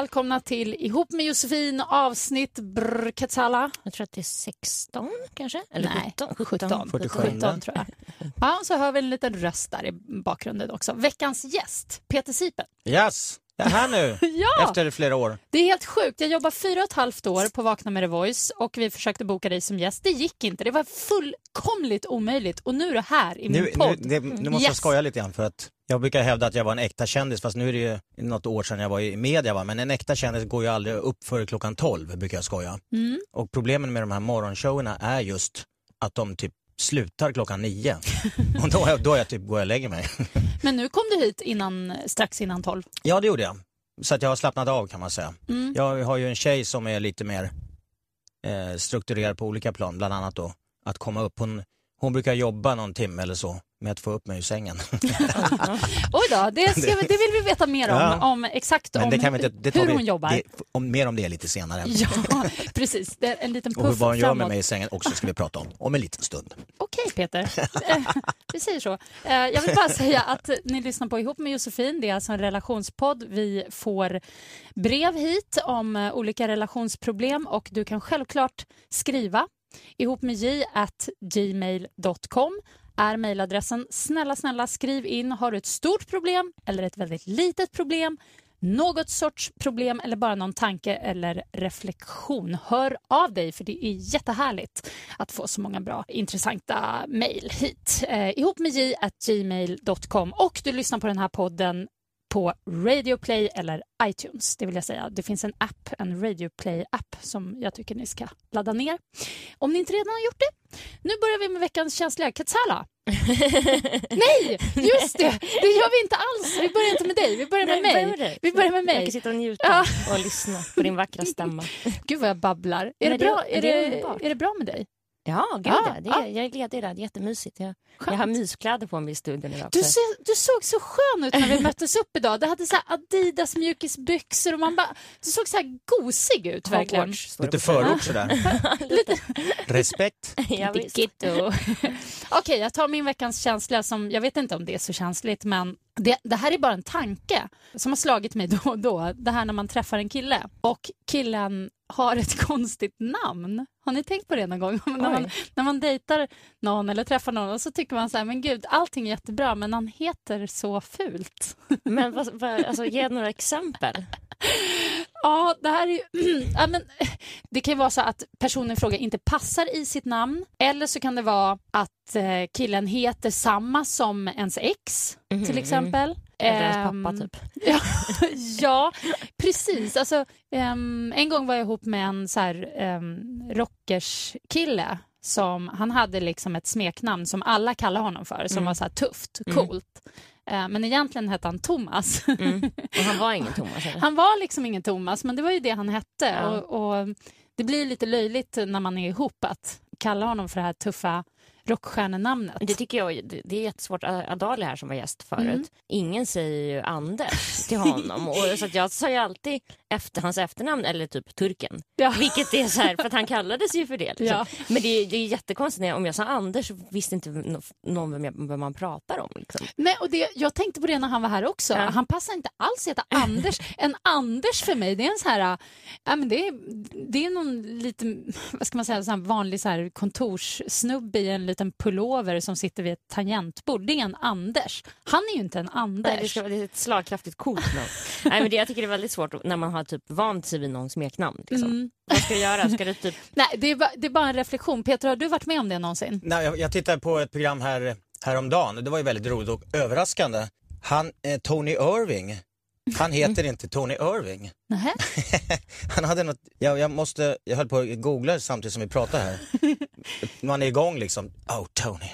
Välkomna till Ihop med Josefin avsnitt brr, Katsala. Jag tror att det är 16 kanske? Eller Nej, 17? 17. 47. 17 tror jag. Ja, så hör vi en liten röst där i bakgrunden också. Veckans gäst, Peter Sipen. Yes, jag är här nu Ja. efter flera år. Det är helt sjukt. Jag jobbar fyra och ett halvt år på Vakna med The Voice och vi försökte boka dig som gäst. Det gick inte. Det var fullkomligt omöjligt och nu är du här i min Nu, nu, podd. det, nu måste jag Yes. skoja lite grann för att jag brukar hävda att jag var en äkta kändis fast nu är det ju något år sedan jag var i media va? men en äkta kändis går ju aldrig upp före klockan 12 brukar jag skoja. Mm. Och problemen med de här morgonshowerna är just att de typ slutar klockan nio. och då, är jag- då jag typ, går jag och lägger mig. Men nu kom du hit innan, strax innan tolv. ja det gjorde jag. Så att jag har slappnat av kan man säga. Mm. Jag har ju en tjej som är lite mer eh, strukturerad på olika plan, bland annat då att komma upp. Hon, hon brukar jobba någon timme eller så med att få upp mig ur sängen. Oj då, det, ska det vill vi veta mer om, Ja. om exakt om inte, hur vi, hon jobbar. Det, om, mer om det lite senare. Ja, precis. Det är en liten Och puff vad hon gör med mig i sängen också ska vi prata om, om en liten stund. Okej Peter, Eh, vi säger så. Eh, Jag vill bara säga att ni lyssnar på Ihop med Josefin. Det är alltså en relationspodd. Vi får brev hit om olika relationsproblem och du kan självklart skriva ihop med j at gmail.com är mejladressen. Snälla, snälla skriv in. Har du ett stort problem eller ett väldigt litet problem något sorts problem eller bara någon tanke eller reflektion. Hör av dig för det är jättehärligt att få så många bra intressanta mejl hit. Eh, ihop med j gmail.com och du lyssnar på den här podden på Radio Play eller iTunes. Det vill jag säga. Det finns en app, en Radio Play-app som jag tycker ni ska ladda ner. Om ni inte redan har gjort det. Nu börjar vi med veckans känsliga Katsala. Nej, just det! Det gör vi inte alls. Vi börjar inte med dig, vi börjar med Nej, mig. börja med dig. Vi börjar med Jag mig. kan sitta och njuta Ja. och lyssna på din vackra stämma. Gud vad jag babblar. Är, Men det, det- bra? Är, det är det, är det bra med dig? Ja, gud Ja, ja, det ja. jag är ledig idag. Det är jättemysigt. Jag, jag har myskläder på mig i studion idag. Du, ser, du såg så skön ut när vi möttes upp idag. Du hade så här Adidas mjukisbyxor och man bara, du såg så här gosig ut verkligen. Hogwarts det Lite förort sådär. Lite Respekt. Ja. Okej, jag tar min veckans känsla som, jag vet inte om det är så känsligt, men det, det här är bara en tanke som har slagit mig då och då. Det här när man träffar en kille och killen har ett konstigt namn. Har ni tänkt på det någon gång? när, man, när man dejtar någon eller träffar någon och så tycker man så här, men gud, allting är jättebra men han heter så fult. Men vad, vad, alltså, ge några exempel. Ja, det här är ja, men, det kan ju vara så att personen i fråga inte passar i sitt namn. Eller så kan det vara att eh, killen heter samma som ens ex, till exempel. Eller ens Ehm, pappa typ. Ja, ja precis. Alltså, ehm, en gång var jag ihop med en så här, um, rockerskille. Som, han hade liksom ett smeknamn som alla kallar honom för, som Mm. var så här tufft, Mm. coolt. Eh, men egentligen hette han Thomas. Mm. Och han var ingen Thomas eller? Han var liksom ingen Thomas, men det var ju det han hette. Ja. Och, och Det blir lite löjligt när man är ihop att kalla honom för det här tuffa rockstjärnenamnet. Det tycker jag det, det är jättesvårt. Adali här som var gäst förut. Mm. Ingen säger ju Anders till honom. och, så att jag sa ju alltid efter hans efternamn eller typ turken. Ja. Vilket är så här, för att han kallades ju för det. Liksom. Ja. Men det är, det är jättekonstigt. När jag, om jag sa Anders så visste inte någon vem, jag, vem man pratar om. Liksom. Nej, och det, jag tänkte på det när han var här också. Ja. Han passar inte alls heta Anders. En Anders för mig, det är en så här, ja, men det är, det är någon liten, vad ska man säga, så vanlig så här kontorssnubbe i en liten pullover som sitter vid ett tangentbord. Det är en Anders. Han är ju inte en Anders. Nej, det, ska, vara- det är ett slagkraftigt coolt namn. Nej, men det, jag tycker det är väldigt svårt när man har typ vant sig vid någons smeknamn. Liksom. Mm. Vad ska du göra? Ska du typ... Nej, det är, bara, det är bara en reflektion. Peter, har du varit med om det någonsin? Nej, jag, jag tittade på ett program här, häromdagen, det var ju väldigt roligt och överraskande. Han, eh, Tony Irving, han heter inte Tony Irving. Nähä? Han hade något, jag, jag måste, jag höll på att googla samtidigt som vi pratar här. Man är igång liksom, oh Tony.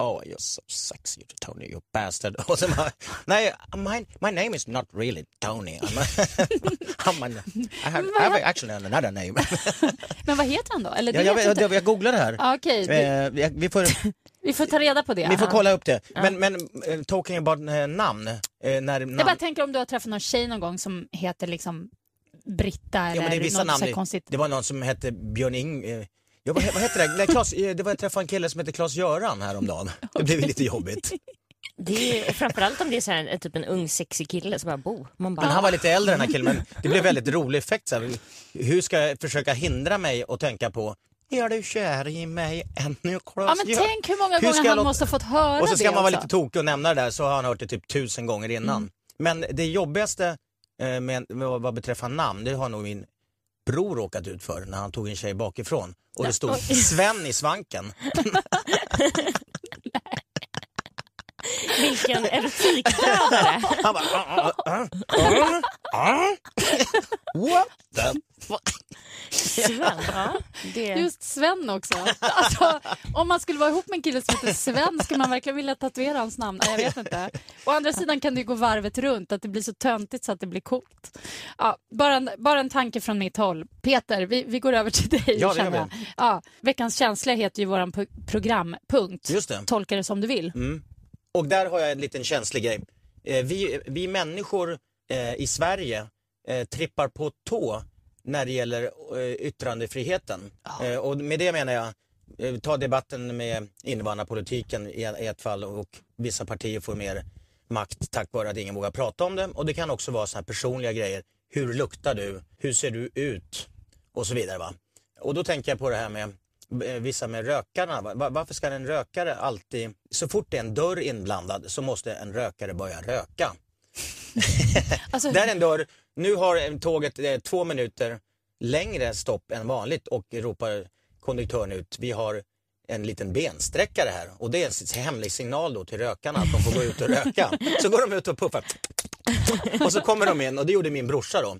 Oh, you're so sexy, Tony, you bastard. Och så bara, nej, my, my name is not really Tony. I'm a, I'm an, I have, I have actually another name. Men vad heter han då? Eller, det ja, jag, inte. jag, jag googlade här. Ja, Okej, det- Eh, vi- vi får, vi får ta reda på det. vi får Ja. kolla upp det. Men, men eh, talking about eh, namn. Eh, när, namn Jag bara tänker om du har träffat någon tjej någon gång som heter liksom Britta eller ja, men det är vissa något så namn. Det- konstigt. Det var någon som hette Björn Ing... eh, Ja, vad, vad heter det? Nej, Claes, eh, det var jag träffade en kille som hette Claes-Göran häromdagen. Det blev ju lite jobbigt. Det är, framförallt om det är så här, en- typ en ung sexig kille som bara bor. Man bara, Men han var lite äldre den här killen, men det blev väldigt rolig effekt. Så här. Hur ska jag försöka hindra mig att tänka på är du kär i mig ännu Claes? Ja, men tänk hur många Hur gånger jag han låta- måste ha fått höra Och så ska det man vara också. lite tokig och nämna det där så har han hört det typ tusen gånger innan. Mm. Men det jobbigaste eh, med, med vad vad beträffar namn, det har nog min bror råkat ut för när han tog en tjej bakifrån och det stod Sven i svanken. vilken erotikdödare. Han bara, ah, ah, ah, ah. What the fuck? Sven, ja, det... Just Sven också. Alltså, om man skulle vara ihop med en kille som heter Sven, skulle man verkligen vilja tatuera hans namn? Nej, jag vet inte. Å andra sidan kan det ju gå varvet runt, att det blir så töntigt så att det blir coolt. Ja, bara, en, bara en tanke från mitt håll. Peter, vi, vi går över till dig. Ja, det. Ja, veckans känsla heter ju pu- programpunkt. Just det. Tolka det som du vill. Och där har jag en liten känslig grej. Eh, vi, vi människor eh, i Sverige eh, trippar på tå när det gäller yttrandefriheten. Eh, och med det menar jag, ta debatten med invandrarpolitiken i, ett fall och vissa partier får mer makt tack vare att ingen vågar prata om det. Och det kan också vara så här personliga grejer. Hur luktar du? Hur ser du ut? Och så vidare. Va? Och då tänker jag på det här med vissa med rökarna. Va- va- Varför ska en rökare alltid, så fort det är en dörr inblandad så måste en rökare börja röka. Alltså, Där är en dörr, nu har tåget eh, två minuter längre stopp än vanligt och ropar konduktören ut, vi har en liten bensträckare här och det är en hemlig signal då till rökarna att de får gå ut och röka. Så går de ut och puffar och så kommer de in och det gjorde min brorsa då.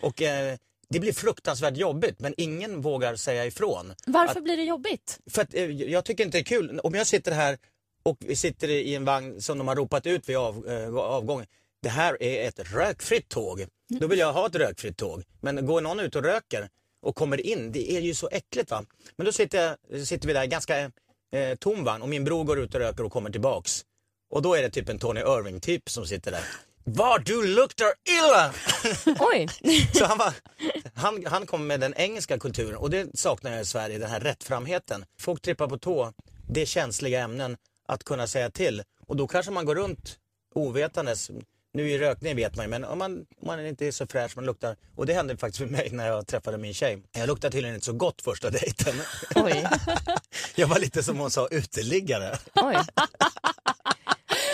Och eh, det blir fruktansvärt jobbigt men ingen vågar säga ifrån. varför blir det jobbigt? För att, eh, jag tycker inte det är kul. Om jag sitter här och vi sitter i en vagn som de har ropat ut vid av, eh, avgången. Det här är ett rökfritt tåg. Då vill jag ha ett rökfritt tåg. Men går någon ut och röker och kommer in, det är ju så äckligt va. Men då sitter, jag, sitter vi där ganska eh, tom vagn och min bror går ut och röker och kommer tillbaks. Och då är det typ en Tony Irving typ som sitter där. Vad du luktar illa! Oj, Så han, var, han, han kom med den engelska kulturen och det saknar jag i Sverige, den här rättframheten. Folk trippar på tå, det är känsliga ämnen att kunna säga till. Och då kanske man går runt ovetandes. Nu i rökning vet man ju, men om man, om man inte är så fräsch, man luktar. Och det hände faktiskt för mig när jag träffade min tjej. Jag luktade tydligen inte så gott första dejten. oj, Jag var lite som hon sa, uteliggare. oj.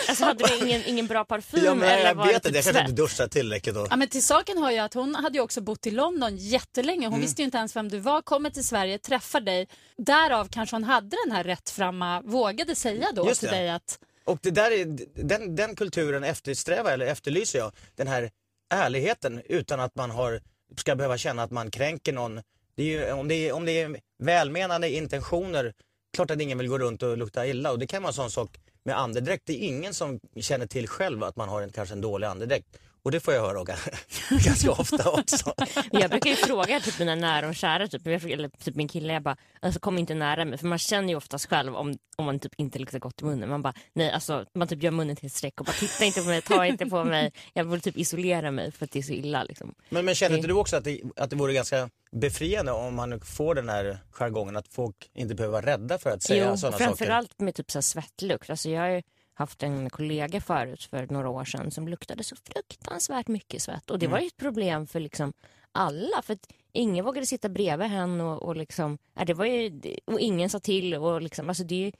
Alltså hade du ingen, ingen bra parfym? Ja, men eller jag var vet det inte, jag typ kanske inte duschat tillräckligt. Och... Ja, men till saken hör jag att hon hade ju också bott i London jättelänge. Mm. Hon visste ju inte ens vem du var, kommer till Sverige, träffar dig. Därav kanske hon hade den här rättframma, vågade säga då Just till det. dig att Och det där är, den, den kulturen eftersträvar eller efterlyser jag. Den här ärligheten utan att man har, ska behöva känna att man kränker någon. Det är ju, om, det är, om det är välmenande intentioner, klart att ingen vill gå runt och lukta illa. Och det kan vara en sån sak med andedräkt. Det är ingen som känner till själv att man har en, kanske en dålig andedräkt. Och det får jag höra ganska- ofta också. Jag brukar ju fråga typ mina nära och kära, typ, eller typ min kille, jag bara, alltså, kom inte nära mig. För man känner ju oftast själv om, om man typ inte luktar gott i munnen. Man bara, nej alltså, man typ gör munnen till ett streck och bara titta inte på mig, ta inte på mig. Jag vill typ isolera mig för att det är så illa. Liksom. Men, men känner inte du också att det, att det vore ganska befriande om man får den här jargongen att folk inte behöver vara rädda för att säga Jo, sådana saker? framförallt med typ så här svettlukt. Alltså, jag ju haft en kollega förut för några år sedan som luktade så fruktansvärt mycket svett. Och det var ju ett problem för liksom alla. För att ingen vågade sitta bredvid henne och, och liksom, ja, det var ju, och ingen sa till. Och, liksom, alltså det, är ju-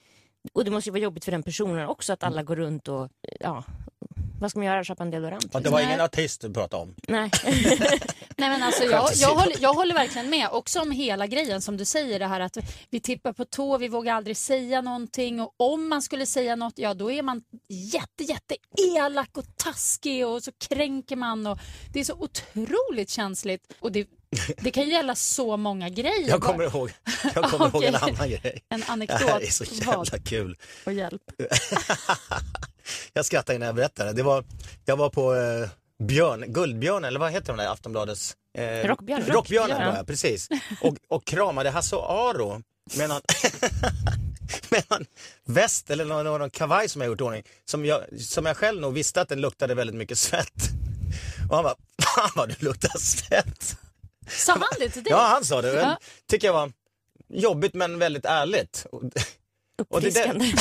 och det måste ju vara jobbigt för den personen också att alla går runt och, ja, vad ska man göra? Köpa en deodorant? Att det var Nej. ingen artist du pratade om? Nej. Nej, men alltså, jag, jag, håller, jag håller verkligen med också om hela grejen som du säger det här att vi tippar på tå, vi vågar aldrig säga någonting och om man skulle säga något, ja då är man jätte, jätte elak och taskig och så kränker man och det är så otroligt känsligt och det, det kan gälla så många grejer. Jag kommer ihåg, jag kommer ihåg en annan grej. En Det anekdot. här är så jävla Vad? kul. Och hjälp. Jag skrattar när jag berättar det. det var, jag var på eh, Björn, Guldbjörn eller vad heter de där Aftonbladets? Eh, Rockbjörnen. Rockbjörnen var jag, precis. Och, och kramade Hasse Aro med någon, med någon väst eller någon, någon kavaj som jag gjort i ordning. Som jag, som jag själv nog visste att den luktade väldigt mycket svett. Och han bara, fan vad du luktar svett. Sa han det till dig? Ja, han sa det. Ja. Jag tycker jag var jobbigt men väldigt ärligt. Det Uppfriskande.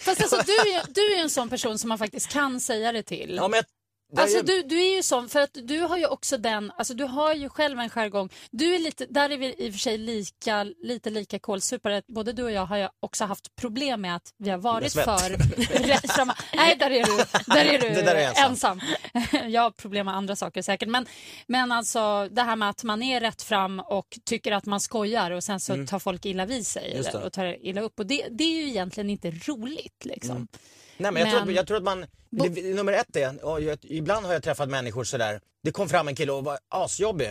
Fast alltså, du, är, du är en sån person som man faktiskt kan säga det till. ja, men jag, det Alltså du, du är ju sån, för att du har ju också den, alltså du har ju själv en jargong. Du är lite, där är vi i och för sig lika, lite lika kålsupare. Både du och jag har ju också haft problem med att vi har varit för framma. Nej, där är du, där är du där är jag ensam. Jag har problem med andra saker säkert. Men, men alltså det här med att man är rätt fram och tycker att man skojar och sen så tar folk illa vid sig Mm. Eller, och tar illa upp. Och det, det är ju egentligen inte roligt liksom. Mm. Nej, men jag, Tror, Men- att- jag tror att man, det, nummer ett är, jag, ibland har jag träffat människor sådär, det kom fram en kille och var asjobbig.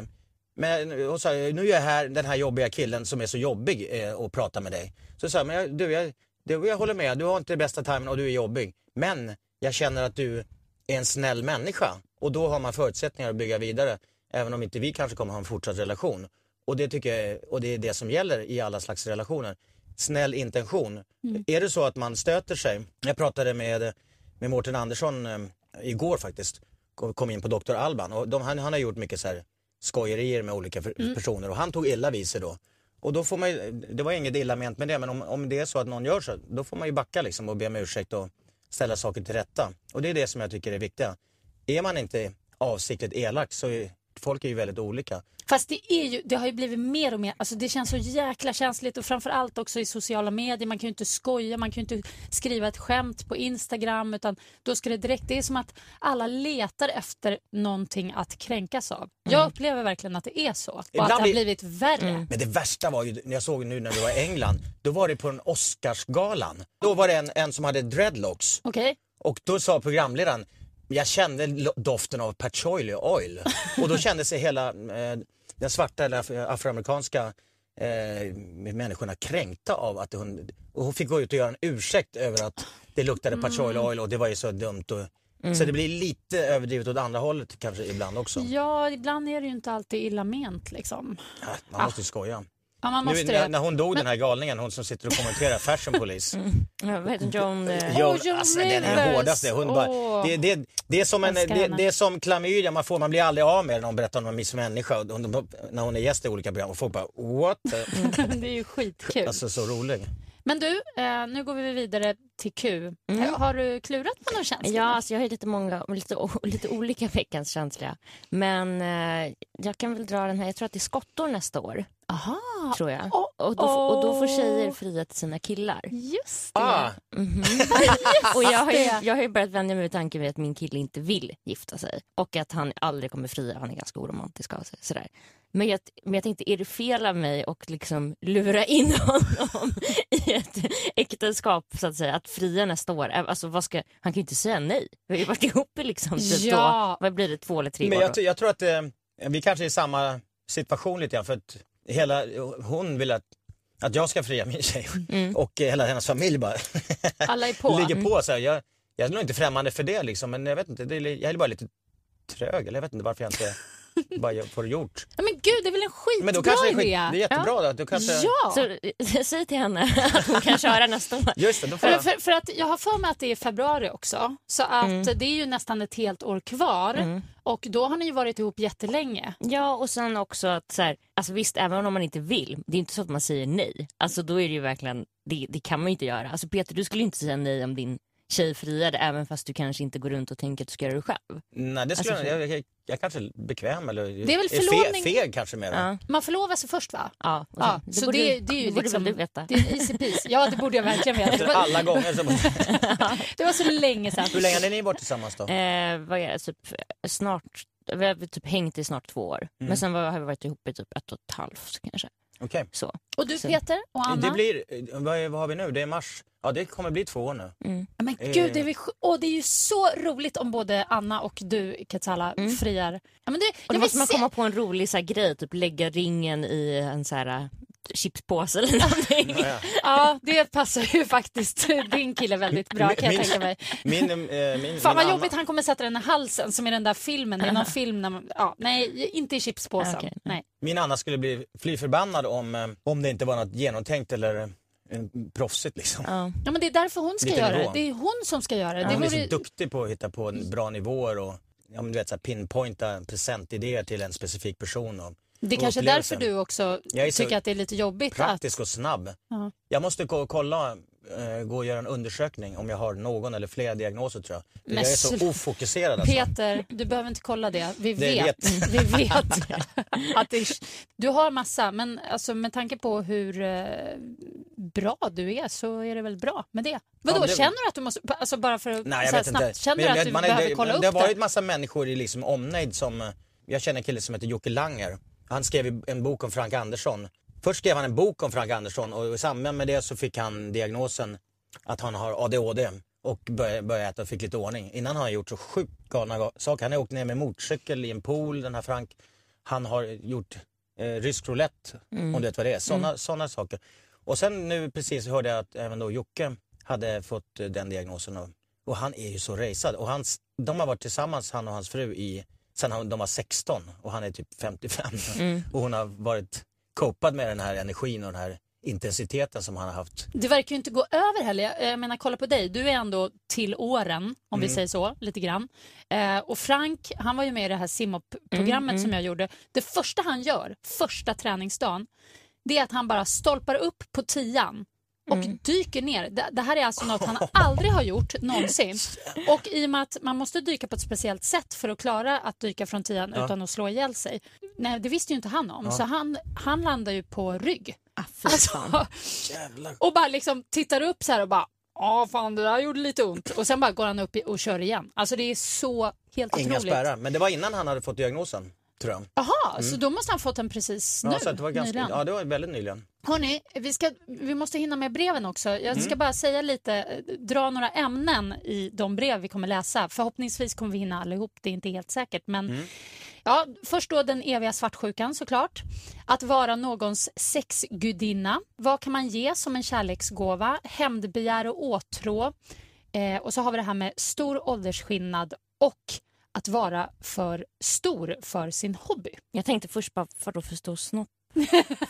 Men, och sa, nu är jag här, den här jobbiga killen som är så jobbig eh, och pratar med dig. Så sa jag, men jag, du, jag, det, jag håller med, du har inte bästa timingen och du är jobbig. Men jag känner att du är en snäll människa och då har man förutsättningar att bygga vidare. Även om inte vi kanske kommer ha en fortsatt relation. Och det tycker jag, och det är det som gäller i alla slags relationer. Snäll intention. Är det så att man stöter sig, jag pratade med, med Mårten Andersson eh, igår faktiskt, kom, in på Dr. Alban och de, han, han har gjort mycket så här skojerier med olika för, personer och han tog illa vid sig då. Och då får man ju, det var inget illa ment med det men om, om det är så att någon gör så, då får man ju backa liksom och be om ursäkt och ställa saker till rätta. Och det är det som jag tycker är viktiga. Är man inte avsiktligt elak så folk är ju väldigt olika. Fast det, är ju, det har ju blivit mer och mer, alltså det känns så jäkla känsligt och framförallt också i sociala medier. Man kan ju inte skoja, man kan ju inte skriva ett skämt på Instagram utan då ska det direkt, det är som att alla letar efter någonting att kränkas av. Jag upplever verkligen att det är så och att det Ibland har blivit värre. Men det värsta var ju, när jag såg nu när vi var i England, då var det på en Oscarsgalan. Då var det en, en som hade dreadlocks Okej? och då sa programledaren, jag kände doften av patchouli oil. Och då kände sig hela eh, den svarta eller af- afroamerikanska eh, människorna kränkta av att hon, hon fick gå ut och göra en ursäkt över att det luktade patchouli oil och det var ju så dumt. Och, Så det blir lite överdrivet åt andra hållet kanske ibland också. Ja, ibland är det ju inte alltid illa ment liksom. Ja, Man måste ju skoja. Ja, man måste Nu, när, när hon dog den här galningen, hon som sitter och kommenterar Fashion Police. Ja, vad heter Joan? Eh, Jo, Joan alltså, den är Rivers. hårdaste. Hon bara, Åh. det, det, det, är som en, det, det är som klamydia, man, får, man blir aldrig av med det när hon berättar om en miss människa. Och hon, när hon är gäst i olika program och folk bara what? det är ju skitkul. Alltså så rolig. Men du, eh, nu går vi vidare till Q. Eh, Har du klurat på någon känsla? Ja, alltså jag har lite många, lite, lite olika veckans känsliga. Men eh, jag kan väl dra den här, jag tror att det är skottor nästa år. Aha, Tror jag. Åh, och, då, och då får tjejer fria till sina killar. just det. Ah, Och jag har, ju, jag har ju börjat vänja mig vid tanken vid att min kille inte vill gifta sig. Och att han aldrig kommer fria, han är ganska oromantisk av sig. Sådär. Men, jag, men jag tänkte, är det fel av mig att liksom lura in honom i ett äktenskap så att säga, att fria nästa år? Alltså, vad ska, han kan ju inte säga nej. Vi har ju varit ihop i liksom, typ Ja. då, vad blir det, två eller tre men år? jag, då? tror- jag tror att eh, vi kanske är i samma situation lite grann för att hela, hon vill att, att jag ska fria min tjej Mm. och eh, hela hennes familj bara Alla är på. ligger på. Så här, jag, Jag är nog inte främmande för det liksom, men jag vet inte, det är, jag är bara lite trög, eller jag vet inte varför jag inte bara får det gjort. Ja, men gud, det är väl en skitbra Men då kanske det är, skit, idé? det är jättebra då, då kanske... Ja! Så säg till henne att hon kan köra nästa år. Just det, då får För, jag... för, för att jag har för mig att det är februari också. Så att Mm. det är ju nästan ett helt år kvar. Och då har ni ju varit ihop jättelänge. Ja och sen också att så här, alltså visst även om man inte vill, det är inte så att man säger nej. Alltså då är det ju verkligen, det, det kan man ju inte göra. Alltså Peter du skulle inte säga nej om din tjej friade även fast du kanske inte går runt och tänker att du ska göra det själv. Nej, det skulle Alltså, jag, jag, jag, jag kanske är bekväm eller Det är väl fe, förlovning- feg kanske mer. Ja. Man förlovar sig först va? Ja, och Ja, det så borde det, det är ju liksom... du veta. Det är easy peasy. Ja, det borde jag verkligen veta. Efter alla gånger så... det var så länge sedan. Hur länge hade ni varit tillsammans då? Eh, vad är det, typ snart, vi har typ hängt i snart två år. Mm. Men sen var, har vi varit ihop i typ ett och ett halvt kanske. Okej. Så. Och du Så- Peter och Anna? Det blir, vad, är, vad har vi nu? Det är mars. Ja, det kommer bli två år nu. Ja, Men gud, det är, väl sj- åh, det är ju så roligt om både Anna och du Katsala friar. Ja, men det, Och då jag vill måste man se- komma på en rolig så här, grej, typ lägga ringen i en så här äh, chipspåse eller någonting. Ja, det passar ju faktiskt din kille väldigt bra kan jag Min- tänka mig. Min, eh, min, Fan vad jobbigt han kommer sätta den i halsen som i den där filmen. Det är någon film när man, ja, nej inte i chipspåsen. Okej. Nej. Min Anna skulle bli fly förbannad om, eh, om det inte var något genomtänkt eller eh, proffsigt liksom. Ja. Ja, men det är därför hon ska Lite göra det. nivå. Det är hon som ska göra det. det Hon är så duktig på att hitta på bra nivåer och ja, men du vet, så här, pinpointa presentidéer till en specifik person. Och, det är kanske är därför du också Jag är så tycker att det är lite jobbigt. Att, Praktisk och snabb. Ja. Jag måste gå och kolla, eh, gå och göra en undersökning om jag har någon eller flera diagnoser tror jag. Men jag är så ofokuserad alltså. Peter, du behöver inte kolla det. Vi Det vet, vet. Vi vet att det är, du har massa, men alltså, med tanke på hur eh, bra du är så är det väl bra med det. Vadå, men det- känner du att du måste, alltså bara för att Nej, jag snabbt, inte. känner du att jag- du är- behöver det, kolla upp det har det? varit massa människor i liksom omnejd som, eh, jag känner en kille som heter Jocke Langer. Han skrev en bok om Frank Andersson. Först skrev han en bok om Frank Andersson och i samband med det så fick han diagnosen att han har ADHD och började, började äta och fick lite ordning. Innan har han gjort så sjukt galna ga- saker. Han har åkt ner med motorcykel i en pool, den här Frank. Han har gjort eh, rysk roulette, om du vet vad det är. Sådana såna saker. Och sen nu precis hörde jag att även då Jocke hade fått eh, den diagnosen. Och, och han är ju så racead. Och hans, de har varit tillsammans, han och hans fru, i, sen de var 16 och han är typ 55. Och hon har varit copad med den här energin och den här intensiteten som han har haft. Det verkar ju inte gå över heller. Jag, jag menar, kolla på dig. Du är ändå till åren, om Mm. vi säger så, lite grann. Eh, och Frank, han var ju med i det här simhopp-programmet Mm, som jag gjorde. Det första han gör, första träningsdagen, det är att han bara stolpar upp på tian och Mm. dyker ner. Det, det här är alltså något han aldrig har gjort någonsin. Och i och med att man måste dyka på ett speciellt sätt för att klara att dyka från tian utan att slå ihjäl sig. Nej, det visste ju inte han om. Så han, han landar ju på rygg. Ah. Alltså, och bara liksom tittar upp så här och bara Ja, fan det där gjorde lite ont. Och sen bara går han upp och kör igen. Alltså det är så helt Inga otroligt. spärrar. Men det var innan han hade fått diagnosen, tror jag. Jaha, så då måste han fått den precis nu? Ja, så det var ganska, nyligen. ja, det var väldigt nyligen. Hörrni, vi, ska, vi måste hinna med breven också. Jag Mm. ska bara säga lite, eh, dra några ämnen i de brev vi kommer läsa. Förhoppningsvis kommer vi hinna allihop, det är inte helt säkert. Men Mm. ja, först då den eviga svartsjukan såklart. Att vara någons sexgudinna. Vad kan man ge som en kärleksgåva? Hämndbegär och åtrå. Eh, och så har vi det här med stor åldersskillnad och att vara för stor för sin hobby. Jag tänkte först bara, vadå för stor snopp?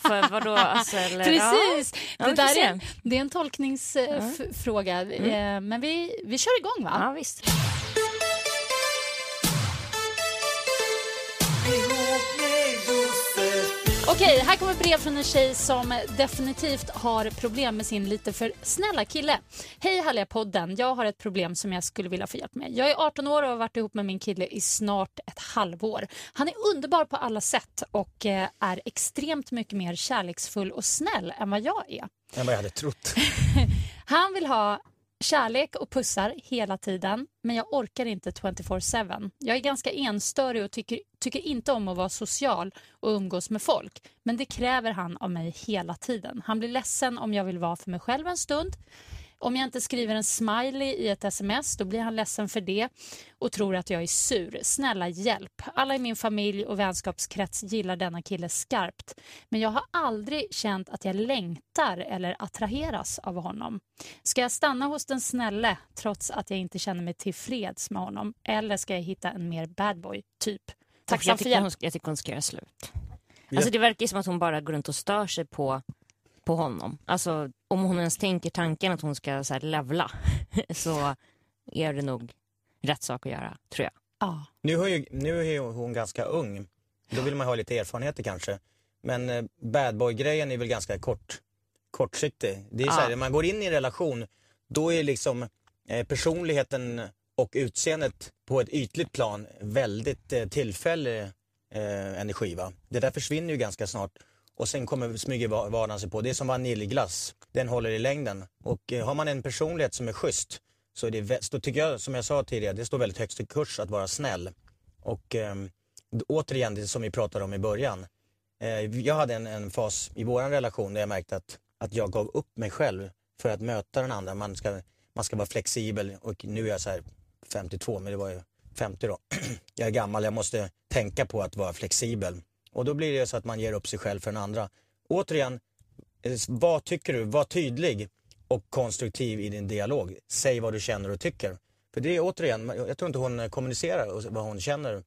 för vadå, alltså, eller, Precis! Ja, det där är, det är en tolkningsfråga. Eh, men vi, vi kör igång va? Ja, visst. Okej, här kommer brev från en tjej som definitivt har problem med sin lite för snälla kille. Hej härliga podden, jag har ett problem som jag skulle vilja få hjälp med. Jag är 18 år och har varit ihop med min kille i snart ett halvår. Han är underbar på alla sätt och eh, är extremt mycket mer kärleksfull och snäll än vad jag är. Än vad jag hade trott. Han vill ha kärlek och pussar hela tiden, men jag orkar inte 24-7. Jag är ganska enstörig och tycker, tycker inte om att vara social och umgås med folk, men det kräver han av mig hela tiden. Han blir ledsen om jag vill vara för mig själv en stund, Om jag inte skriver en smiley i ett sms då blir han ledsen för det och tror att jag är sur. Snälla hjälp. Alla i min familj och vänskapskrets gillar denna kille skarpt. Men jag har aldrig känt att jag längtar eller attraheras av honom. Ska jag stanna hos den snälle trots att jag inte känner mig tillfreds med honom? Eller ska jag hitta en mer bad boy typ? Tacksam jag, för tycker hjälp. hon, jag tycker hon ska göra slut. Alltså det verkar ju som att hon bara går runt och stör sig på, på honom. Alltså om hon ens tänker tanken att hon ska så här, levla så är det nog rätt sak att göra, tror jag. Ja. Nu är, ju, nu är hon ganska ung. Då vill man ha lite erfarenheter kanske. Men eh, bad boy-grejen är väl ganska kort, kortsiktig. Det är så här, när man går in i en relation, då är liksom eh, personligheten och utseendet på ett ytligt plan väldigt eh, tillfällig eh, energi. Va? Det där försvinner ju ganska snart. Och sen kommer smyger vardagen sig på. Det är som vaniljglass. Den håller i längden. Och eh, har man en personlighet som är schysst så är det, så tycker jag, som jag sa tidigare, det står väldigt högst i kurs att vara snäll. Och eh, återigen, det som vi pratade om i början. Eh, jag hade en, en fas i vår relation där jag märkte att, att jag gav upp mig själv för att möta den andra. Man ska, man ska vara flexibel och nu är jag så här 52, men det var ju 50 då. jag är gammal, jag måste tänka på att vara flexibel. Och då blir det så att man ger upp sig själv för den andra. Återigen, eh, vad tycker du? Var tydlig och konstruktiv i din dialog. Säg vad du känner och tycker. För det är återigen, jag tror inte hon eh, kommunicerar vad hon känner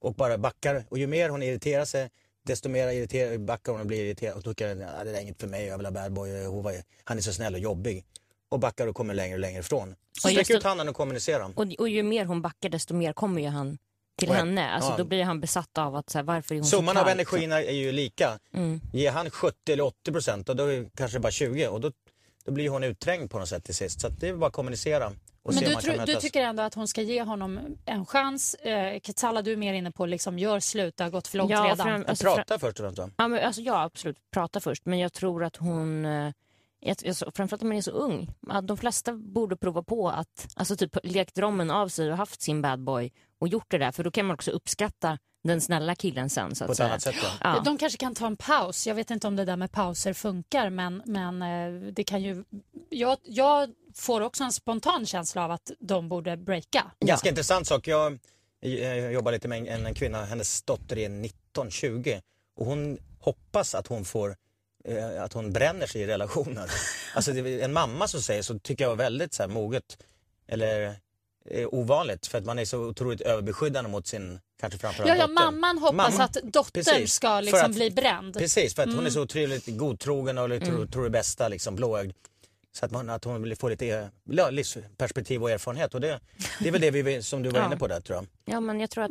och bara backar. Och ju mer hon irriterar sig, desto mer irriterar, backar hon och blir irriterad och tycker att det där är inget för mig, jag vill ha bad boy, eh, han är så snäll och jobbig. Och backar och kommer längre och längre ifrån. Så Och just sträck ut handen och kommunicera. Och, och ju mer hon backar desto mer kommer ju han till Och henne. Alltså, ja. Då blir han besatt av att så här, varför är hon så Summan av kall? energierna är ju lika. Mm. Ger han 70 eller 80 procent och då är det kanske bara 20 och då, då blir hon utträngd på något sätt till sist. Så att det är bara att kommunicera och Men se om du, kan du tycker ändå att hon ska ge honom en chans. Eh, Katsala, du är mer inne på liksom, gör slut, det har gått för långt Ja, redan. fram- alltså, Prata först och främst? Ja, men, alltså, ja, absolut. Prata först. Men jag tror att hon... eh, Jag, jag, framförallt om man är så ung. att De flesta borde prova på att alltså, typ, lekt drömmen av sig och haft sin bad boy och gjort det där. För då kan man också uppskatta den snälla killen sen. Så att På ett säga. annat sätt ja. Ja. De kanske kan ta en paus. Jag vet inte om det där med pauser funkar men, men eh, det kan ju... Jag, jag får också en spontan känsla av att de borde breaka. Ganska intressant sak. Jag, jag jobbar lite med en, en kvinna, hennes dotter är 19-20 och hon hoppas att hon får att hon bränner sig i relationen. Alltså det, är en mamma som säger så tycker jag var väldigt så här, moget eller eh, ovanligt för att man är så otroligt överbeskyddande mot sin, kanske framförallt Ja, ja, dotter. mamman hoppas Mamma. att dottern Precis. ska liksom att- bli bränd. Precis, för att Mm. hon är så otroligt godtrogen och tror, tror det bästa, liksom blåögd. Så att, man, att hon vill få lite eh, ja, livsperspektiv och erfarenhet. Och det, det är väl det vi, som du var Ja. inne på där tror jag. Ja, men jag tror att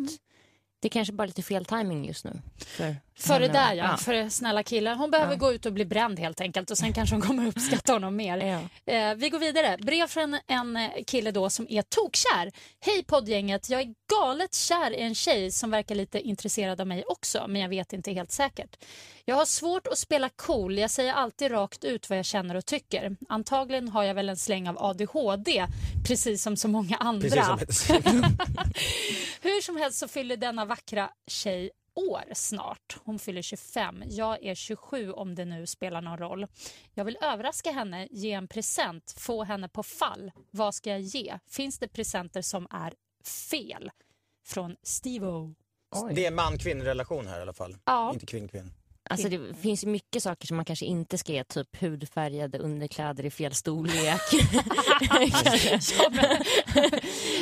det kanske bara är lite fel timing just nu. För, För det där ja, för snälla killen. Hon behöver gå ut och bli bränd helt enkelt och sen kanske hon kommer uppskatta honom mer. Ja. Eh, vi går vidare. Brev från en kille då som är tokkär. Hej poddgänget, jag är galet kär i en tjej som verkar lite intresserad av mig också, men jag vet inte helt säkert. Jag har svårt att spela cool, jag säger alltid rakt ut vad jag känner och tycker. Antagligen har jag väl en släng av ADHD, precis som så många andra. Som Hur som helst så fyller denna vackra tjej år snart. Hon fyller 25. Jag är 27 om det nu spelar någon roll. Jag vill överraska henne, ge en present, få henne på fall. Vad ska jag ge? Finns det presenter som är fel? Från Steve-O. Det är man-kvinnrelation här i alla fall. Ja. Inte kvinn-kvinn. Alltså det finns ju mycket saker som man kanske inte ska ge, typ hudfärgade underkläder i fel storlek. Ja, men,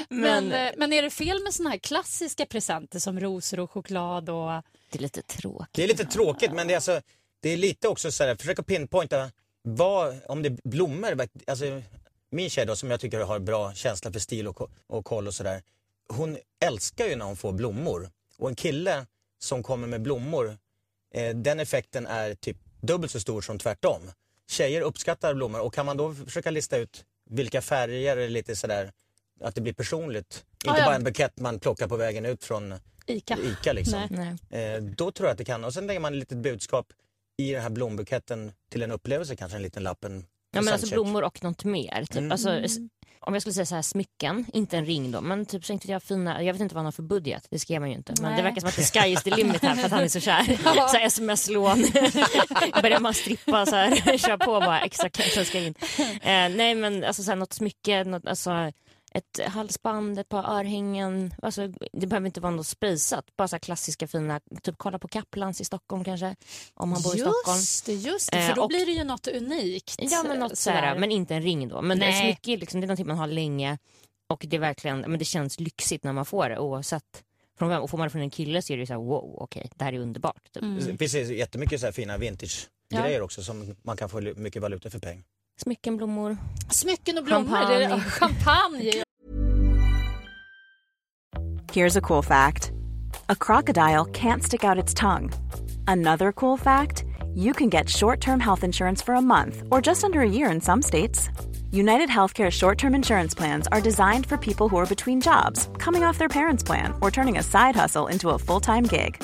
men, Men- eh, men är det fel med såna här klassiska presenter som rosor och choklad? Och... Det är lite tråkigt. Det är lite tråkigt men det är, alltså, det är lite också så här, försöka pinpointa vad, om det är blommor. Alltså, min tjej då som jag tycker har bra känsla för stil och, och koll och sådär. Hon älskar ju när hon får blommor. Och en kille som kommer med blommor, eh, den effekten är typ dubbelt så stor som tvärtom. Tjejer uppskattar blommor och kan man då försöka lista ut vilka färger eller lite sådär, att det blir personligt. Ja, Inte ja. bara en bukett man plockar på vägen ut från Ica. Ica liksom. Nej. Nej. Eh, då tror jag att det kan. Och sen lägger man ett litet budskap i den här blombuketten till en upplevelse, kanske en liten lapp. En Ja, men alltså blommor och något mer. Typ. Mm. Alltså, om jag skulle säga så här smycken, inte en ring då, men typ så inte jag fina, jag vet inte vad han har för budget, det skrev man ju inte. Men Nej. det verkar som att det är sky is the limit här för att han är så kär. Så här sms-lån, börjar man strippa så här, kör på bara extra cash ska in. Eh, nej men alltså så här, något smycke, något, alltså ett halsband, ett par örhängen. Alltså, det behöver inte vara något spejsat. Bara så här klassiska fina, typ kolla på Kaplans i Stockholm kanske. Om han bor i Stockholm. Just det, just det. Eh, för då och- blir det ju något unikt. Ja men något sådär. sådär, men inte en ring då. Men Nej. smycke liksom, det är någonting man har länge och det är verkligen, men det känns lyxigt när man får det oavsett från vem. Och får man det från en kille så är det ju såhär wow okej det här är underbart. Typ. Mm. Det finns ju jättemycket så här fina vintage-grejer också som man kan få mycket valuta för pengar. Smycken, blommor. Smycken och blommor. Champagne. Det är, champagne. Here's a cool fact a crocodile can't stick out its tongue. Another cool fact you can get short term health insurance for a month or just under a year in some states. United Healthcare short term insurance plans are designed for people who are between jobs, coming off their parents' plan, or turning a side hustle into a full time gig.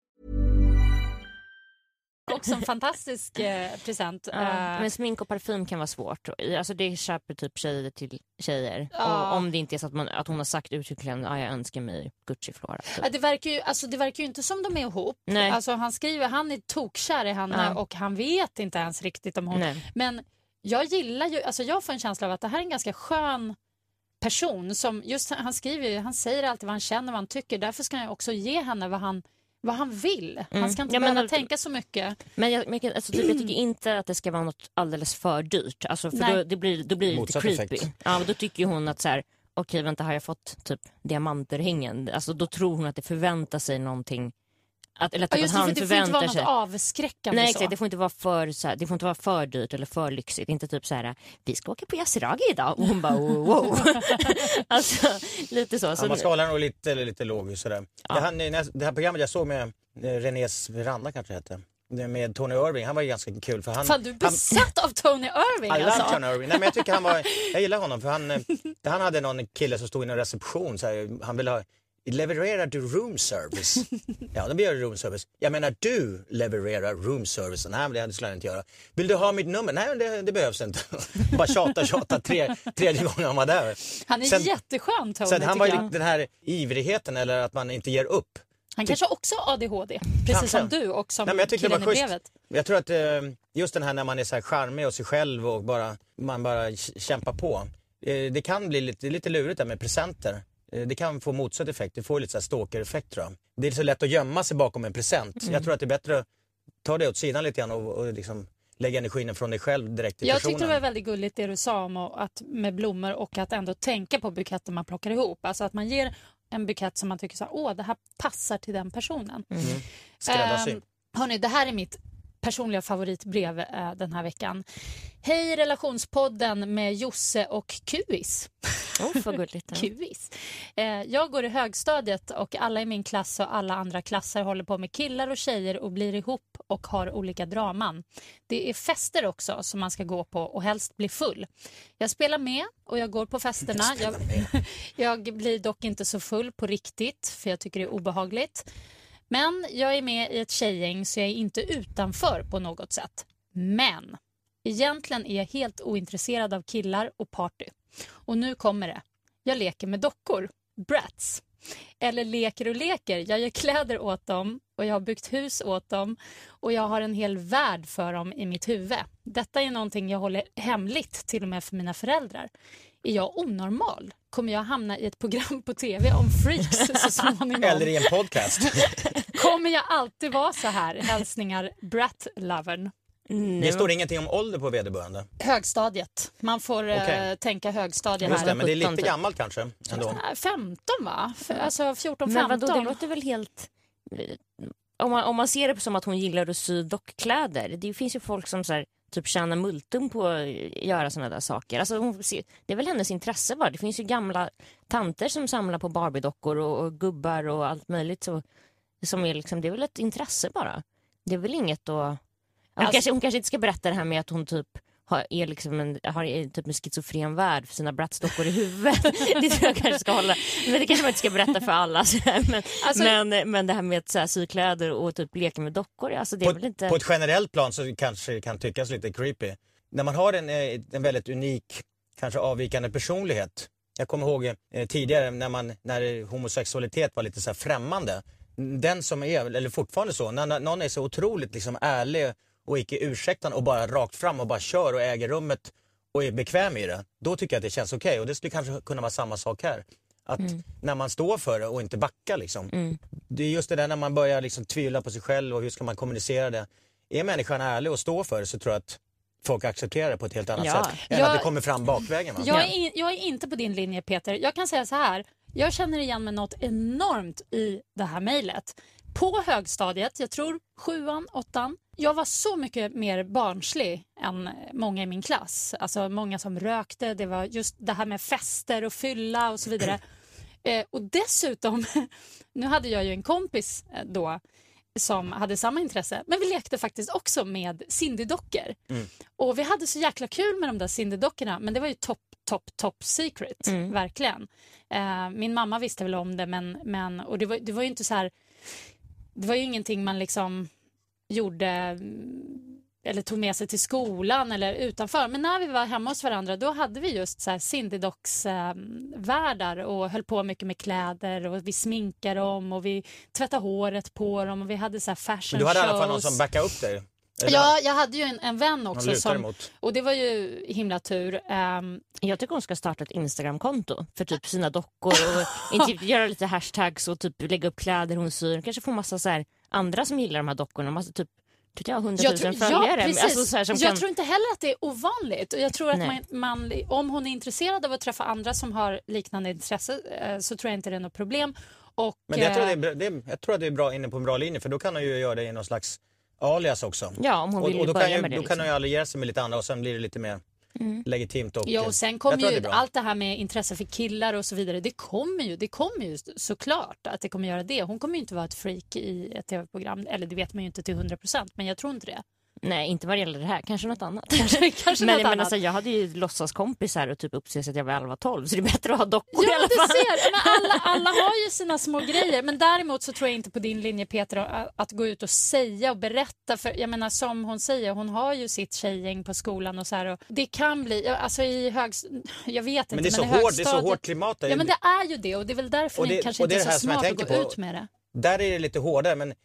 Också en fantastisk eh, present. Ja, Eh, men smink och parfym kan vara svårt. Alltså det köper typ tjejer till tjejer. Ja. Och om det inte är så att, man, att hon har sagt uttryckligen att jag önskar mig Gucci Flora. Typ. Ja, det, verkar ju, alltså, det verkar ju inte som de är ihop. Nej. Alltså, han skriver han är tokkär i henne Ja. och han vet inte ens riktigt om hon... Nej. Men jag gillar ju, alltså jag får en känsla av att det här är en ganska skön person som just han skriver ju, han säger alltid vad han känner, vad han tycker. Därför ska jag också ge henne vad han, vad han vill. Han ska inte Mm. Ja, men behöva alltså- tänka så mycket. Men jag, men jag, alltså, typ, jag tycker inte att det ska vara något alldeles för dyrt. Alltså, för då, det blir, då blir det lite creepy. effekt. Ja, då tycker hon att så här, okej vänta har jag fått typ diamanterhängen? Alltså, då tror hon att det förväntar sig någonting. Att, eller Ja, just att det, han för det får inte vara förväntar något sig. avskräckande. Nej så. exakt, det får inte vara för, så här, det får inte vara för dyrt eller för lyxigt. Inte typ så här, vi ska åka på Yasuragi idag. Och hon bara wow. wow. alltså lite så. så Ja, man ska hålla den nog lite, lite låg sådär. Det, här, det här programmet jag såg med eh, Renés veranda kanske det hette. Med Tony Irving, han var ju ganska kul för han... Fan, du är han, besatt av Tony Irving I love alltså. Tony Irving. Nej, men jag tycker han var, jag gillar honom för han, eh, han hade någon kille som stod i en reception så här, han ville ha Levererar du room service? Ja, blir det room service. Jag menar du levererar room service. Nej, men det skulle han inte göra. Vill du ha mitt nummer? Nej, det, det behövs inte. Bara tjata, tjata tre, tredje gången han var där. Han är Sen- jätteskön Tony. Att han var ju jag. den här ivrigheten eller att man inte ger upp. Han kanske också har ADHD, precis som du och som Nej, men jag tyckte det killen var i brevet. Jag tror att eh, just den här när man är så här charmig och sig själv och bara, man bara kämpar på. Eh, det kan bli lite, lite lurigt där med presenter. Eh, det kan få motsatt effekt, det får lite så här stalker-effekt tror jag. Det är så lätt att gömma sig bakom en present. Mm. Jag tror att det är bättre att ta det åt sidan lite grann och, och liksom lägga energin från dig själv direkt till Jag personen. tyckte det var väldigt gulligt det du sa om att, med blommor och att ändå tänka på buketten man plockar ihop. Alltså att man ger en bukett som man tycker så här, åh det här passar till den personen. Skräddarsy. Ehm, hörni, det här är mitt personliga favoritbrev eh, den här veckan. Hej relationspodden med Josse och Kuis. Oh, vad gulligt. Kuis. Eh, jag går i högstadiet och alla i min klass och alla andra klasser håller på med killar och tjejer och blir ihop och har olika draman. Det är fester också som man ska gå på och helst bli full. Jag spelar med och jag går på festerna. Jag, jag blir dock inte så full på riktigt för jag tycker det är obehagligt. Men jag är med i ett tjejgäng så jag är inte utanför på något sätt. Men egentligen är jag helt ointresserad av killar och party. Och nu kommer det. Jag leker med dockor. Brats. eller leker och leker. Jag gör kläder åt dem och jag har byggt hus åt dem och jag har en hel värld för dem i mitt huvud. Detta är någonting jag håller hemligt till och med för mina föräldrar. Är jag onormal? Kommer jag hamna i ett program på tv om freaks så småningom? Eller i en podcast. Kommer jag alltid vara så här? Hälsningar Brat-lovern. Det står ingenting om ålder på vederbörande. Högstadiet. Man får eh, Okej. tänka högstadiet Just det, här. men det är 17 lite typ. gammalt kanske ändå. Äh, 15 va? F- Alltså 14, Men 15. vadå, det låter väl helt... Om man, om man ser det som att hon gillar att sy dockkläder. Det finns ju folk som så här, typ tjänar multum på att göra såna där saker. Alltså, det är väl hennes intresse bara. Det finns ju gamla tanter som samlar på Barbie-dockor och, och gubbar och allt möjligt. Så, som är liksom, det är väl ett intresse bara. Det är väl inget att... Hon, Alltså- kanske, hon kanske inte ska berätta det här med att hon typ har, är liksom en, har typ en schizofren värld för sina Bratz-dockor i huvudet. det tror jag kanske ska hålla. Men det kanske man inte ska berätta för alla. Men, Alltså- men, men det här med att så här, sy kläder och typ leka med dockor, alltså det är På, väl inte... på ett generellt plan så kanske det kan tyckas lite creepy. När man har en, eh, en väldigt unik, kanske avvikande personlighet. Jag kommer ihåg eh, tidigare när, man, när homosexualitet var lite så här främmande. Den som är, eller fortfarande så, när någon är så otroligt liksom ärlig och icke ursäktande och bara rakt fram och bara kör och äger rummet och är bekväm i det. Då tycker jag att det känns okej och det skulle kanske kunna vara samma sak här. Att när man står för det och inte backar liksom. Det är just det där när man börjar liksom tvivla på sig själv och hur ska man kommunicera det. Är människan ärlig och står för det så tror jag att folk accepterar det på ett helt annat Ja. sätt. Än Jag- att det kommer fram bakvägen. Va? Jag är, in, jag är inte på din linje Peter. Jag kan säga så här. Jag känner igen mig något enormt i det här mejlet. På högstadiet, jag tror sjuan, åttan, jag var så mycket mer barnslig än många i min klass. Alltså många som rökte, det var just det här med fester och fylla och så vidare. Eh, och dessutom, nu hade jag ju en kompis eh, då som hade samma intresse, men vi lekte faktiskt också med Cindy-dockor. Och vi hade så jäkla kul med de där Cindy-dockorna, men det var ju top, top, top secret, verkligen. Eh, min mamma visste väl om det, men, men och det var, det var ju inte så här, det var ju ingenting man liksom gjorde eller tog med sig till skolan eller utanför. Men när vi var hemma hos varandra då hade vi just så här Cindy-docks eh, världar och höll på mycket med kläder och vi sminkade dem och vi tvättade håret på dem och vi hade så här fashion Men du hade i alla fall någon shows. som backade upp dig? Ja, jag hade ju en, en vän också. Som, emot. och det var ju himla tur. Ehm, Jag tycker hon ska starta ett Instagramkonto för typ sina dockor och inte, göra lite hashtags och typ lägga upp kläder hon syr. Kanske få massa så här, andra som gillar de här dockorna. Massa, typ, tycker jag, 100 000 jag, tror, följare. ja, precis. Alltså, så här, som jag kan... tror inte heller att det är ovanligt. Och jag tror att man, man, om hon är intresserad av att träffa andra som har liknande intresse eh, så tror jag inte det är något problem. Och, Men jag tror, eh, att det är, bra- det jag tror att det är bra inne på en bra linje för då kan hon ju göra det i någon slags alias också. Ja, om hon vill och, och då börja kan, ju, med det, då kan liksom. hon ju alliera sig med lite andra och sen blir det lite mer legitimt. Och, Ja, och sen kommer det ju bra. allt det här med intresse för killar och så vidare. Det kommer ju, det kommer ju såklart att det kommer göra det. Hon kommer ju inte vara ett freak i ett tv-program. Eller det vet man ju inte till 100 procent, men jag tror inte det. Nej, inte vad det gäller det här. Kanske något annat. Kanske, kanske men något men annat. alltså, jag hade ju låtsaskompisar och typ uppses att jag var 11-12 så det är bättre att ha dockor i Ja, alla du fall. ser. Men alla, alla har ju sina små grejer. Men däremot så tror jag inte på din linje Peter att- gå ut och säga och berätta. För jag menar som hon säger, hon har ju sitt tjejgäng på skolan och så här. Och det kan bli, alltså i högst, jag vet inte. Men det är så i hårt, det är så hårt klimat där. Ja men det är ju det och det är väl därför Och ni det- kanske det inte är så det smart att gå på. ut med det. Där är det lite hårdare men eh,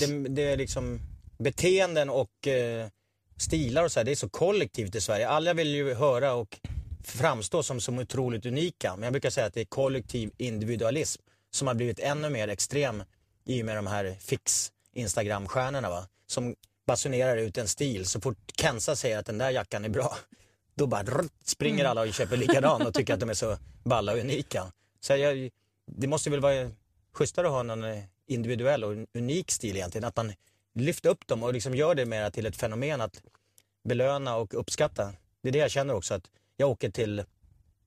det, det är liksom beteenden och eh, stilar och så här, det är så kollektivt i Sverige. Alla vill ju höra och framstå som, som otroligt unika. Men jag brukar säga att det är kollektiv individualism som har blivit ännu mer extrem i och med de här fix Instagram-stjärnorna va. Som basunerar ut en stil. Så fort Kenza säger att den där jackan är bra, då bara rrrt, springer alla och köper likadan och tycker att de är så balla och unika. Så jag, det måste väl vara schysstare att ha någon eh, individuell och unik stil egentligen. Att man lyfter upp dem och liksom gör det mer till ett fenomen att belöna och uppskatta. Det är det jag känner också att jag åker till,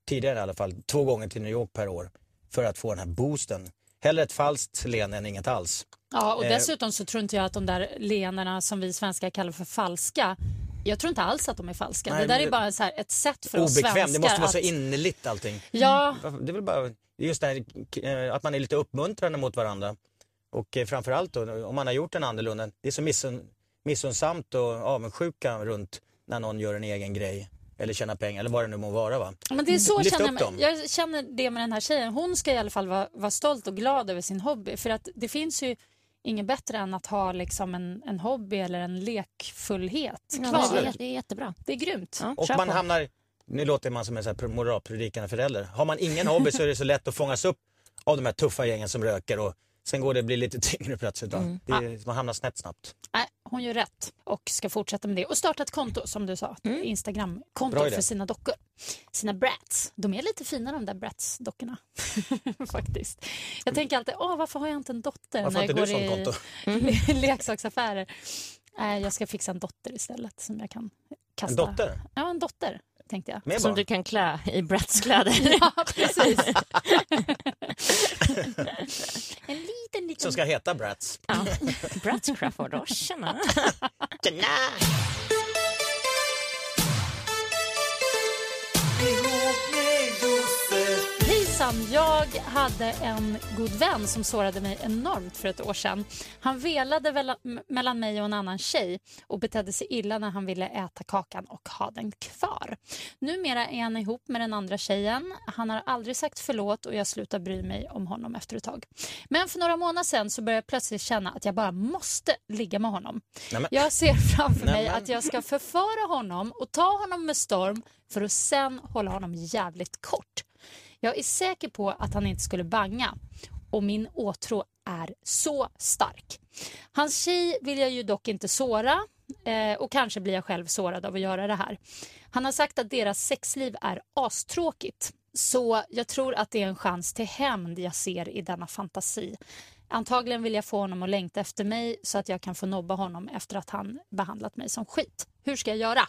tidigare i alla fall, två gånger till New York per år för att få den här boosten. Hellre ett falskt leende än inget alls. Ja, och Eh. dessutom så tror inte jag att de där leendena som vi svenskar kallar för falska, jag tror inte alls att de är falska. Nej, det där är bara så ett sätt för oss svenskar Obekvämt, det måste vara så att... innerligt allting. Ja, Det är väl bara just det här, eh, att man är lite uppmuntrande mot varandra. Och eh, framförallt då, om man har gjort en annorlunda, det är så missun, missunnsamt och avundsjuka runt när någon gör en egen grej. eller tjäna pengar eller vad det nu må vara. Va? Men det är så Lyft känner upp jag, jag känner det med den här tjejen. Hon ska i alla fall vara, vara stolt och glad över sin hobby. För att det finns ju inget bättre än att ha liksom en, en hobby eller en lekfullhet Ja, kvar. det, är, det är jättebra. Det är grymt. Ja, Och man på. hamnar, nu låter man som en moralpredikande förälder. Har man ingen hobby så är det så lätt att fångas upp av de här tuffa gängen som röker och sen går det att bli lite tyngre plötsligt. Mm. Det är, man hamnar snett snabbt. Nej, hon gör rätt och ska fortsätta med det. Och starta ett konto som du sa. Mm. Instagramkonto för sina dockor. Sina brats. De är lite fina de där brats-dockorna. Faktiskt. Jag tänker alltid, åh varför har jag inte en dotter Varför när jag går i konto? leksaksaffärer? Nej, jag ska fixa en dotter istället som jag kan kasta. En dotter? Ja, en dotter tänkte jag. Med Som barn? du kan klä i Bratts kläder. Ja, precis. en liten, liten... Som ska heta Brats. ja. Crawford, oh, tjena. Ihop Hejsan! Jag hade en god vän som sårade mig enormt för ett år sedan. Han velade mellan mig och en annan tjej och betedde sig illa när han ville äta kakan och ha den kvar. Numera är han ihop med den andra tjejen. Han har aldrig sagt förlåt och jag slutar bry mig om honom efter ett tag. Men för några månader sedan så började jag plötsligt känna att jag bara måste ligga med honom. Nämen. Jag ser framför mig Nämen. att jag ska förföra honom och ta honom med storm för att sen hålla honom jävligt kort. Jag är säker på att han inte skulle banga och min åtrå är så stark. Hans tjej vill jag ju dock inte såra eh, och kanske blir jag själv sårad av att göra det här. Han har sagt att deras sexliv är astråkigt så jag tror att det är en chans till hämnd jag ser i denna fantasi. Antagligen vill jag få honom att längta efter mig så att jag kan få nobba honom efter att han behandlat mig som skit. Hur ska jag göra?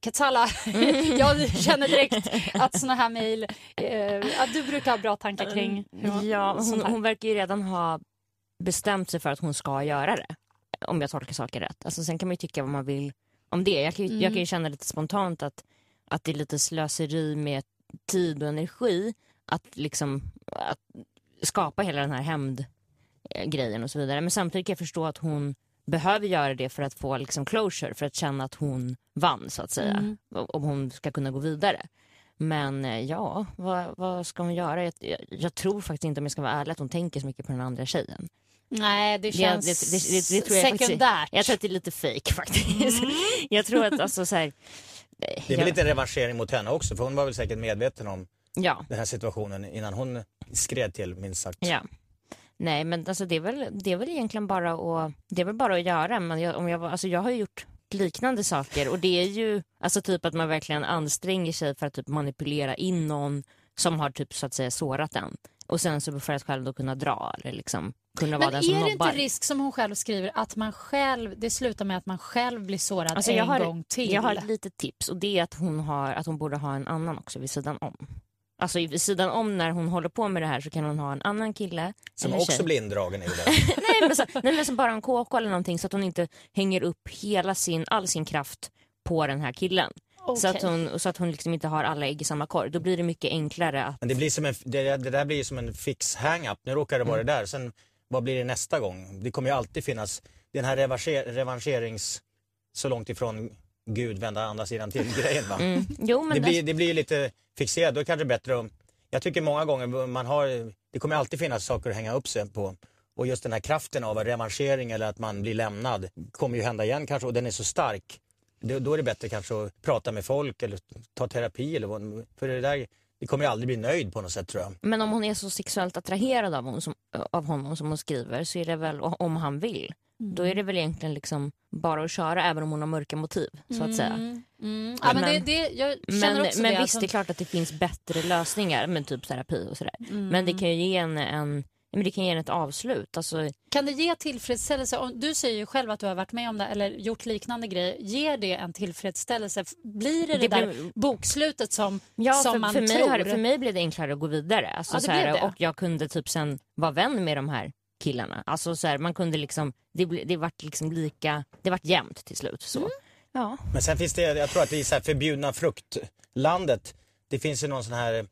Katsala, jag känner direkt att såna här mejl, eh, att du brukar ha bra tankar kring Ja, sånt hon, hon verkar ju redan ha bestämt sig för att hon ska göra det. Om jag tolkar saker rätt. Alltså, sen kan man ju tycka vad man vill om det. Jag kan ju, jag Mm. kan ju känna lite spontant att, att det är lite slöseri med tid och energi att liksom att skapa hela den här hämndgrejen och så vidare. Men samtidigt kan jag förstå att hon behöver göra det för att få liksom closure, för att känna att hon vann så att säga. Mm. Om hon ska kunna gå vidare. Men eh, ja, vad, vad ska hon göra? Jag, jag, tror faktiskt inte om jag ska vara ärlig att hon tänker så mycket på den andra tjejen. Nej, det känns det, det, det, det tror jag faktiskt- sekundärt. Jag tror att det är lite fake faktiskt. Jag tror att alltså så här, eh, Det är väl jag- lite revanschering mot henne också för hon var väl säkert medveten om Ja, den här situationen innan hon skred till minst sagt. ja. Nej men alltså det är väl, det är väl egentligen bara att, det är väl bara att göra. Men jag, om jag, alltså jag har ju gjort liknande saker och det är ju alltså typ att man verkligen anstränger sig för att typ manipulera in någon som har typ så att säga sårat en. Och sen så för att själv då kunna dra eller liksom kunna vara Men den som är det nobbar. inte risk som hon själv skriver att man själv, det slutar med att man själv blir sårad Alltså en har, gång till? jag har ett litet tips och det är att hon, har, att hon borde ha en annan också vid sidan om. Alltså vid sidan om när hon håller på med det här så kan hon ha en annan kille. Som också tjej. blir indragen i det nej, men så, nej men som bara en KK eller någonting så att hon inte hänger upp hela sin, all sin kraft på den här killen. Så Okej. att hon, så att hon liksom inte har alla ägg i samma korg. Då blir det mycket enklare att... Men det, blir som en, det, det där blir ju som en fix hang-up. Nu råkar det vara Mm. det där. Sen vad blir det nästa gång? Det kommer ju alltid finnas den här revanscher, revanscherings så långt ifrån Gud vända andra sidan till grejen. Va? Mm. Jo, men Det blir, det blir ju lite fixerat. Då är det kanske bättre om... Jag tycker många gånger man har... Det kommer alltid finnas saker att hänga upp sig på. Och just den här kraften av revanschering eller att man blir lämnad kommer ju hända igen kanske och den är så stark. Då, då är det bättre kanske att prata med folk eller ta terapi eller vad. För det där, det kommer ju aldrig bli nöjd på något sätt tror jag. Men om hon är så sexuellt attraherad av honom, som, av honom som hon skriver så är det väl, om han vill, då är det väl egentligen liksom bara att köra även om hon har mörka motiv så att säga. Mm, mm. Ja, men Men- det, Men, men det. visst, att det är klart att det finns bättre lösningar med typ terapi och sådär. Men det kan ju ge en, en men det kan ge en ett avslut. Alltså, Kan det ge tillfredsställelse? Om, du säger ju själv att du har varit med om det eller gjort liknande grejer. Ger det en tillfredsställelse? Blir det det, Det där bokslutet som, ja, som för, man för, mig tror? har för mig blev det enklare att gå vidare. Alltså, Ja, så här. Och jag kunde typ sen vara vän med de här killarna. Alltså, så här, man kunde liksom, det, det vart liksom lika, det vart jämnt till slut. Så. Mm. Ja. Men sen finns det, jag tror att i så här förbjudna fruktlandet, det finns ju någon sån här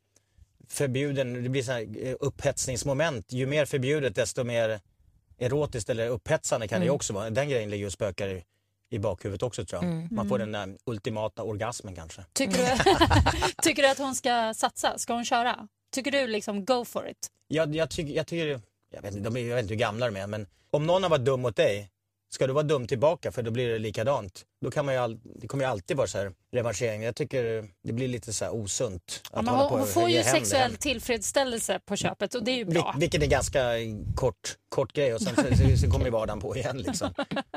förbjuden, det blir så här eh, upphetsningsmoment. Ju mer förbjudet desto mer erotiskt eller upphetsande kan det ju också vara. Den grejen ligger och spökar i, i bakhuvudet också tror jag. Man får den där ultimata orgasmen kanske. Tycker, du, tycker du att hon ska satsa? Ska hon köra? Tycker du liksom go for it? Jag, jag, tycker, jag tycker, jag vet, inte, de är, jag vet inte hur gamla de är men om någon har varit dum mot dig Ska du vara dum tillbaka för då blir det likadant. Då kan man ju all, det kommer ju alltid vara så här revanschering. Jag tycker det blir lite så här osunt. Att Ja, hon, på hon får ju sexuell tillfredsställelse på köpet och det är ju Vil, bra. vilket är ganska kort, kort grej och sen så, så, så kommer ju vardagen på igen liksom.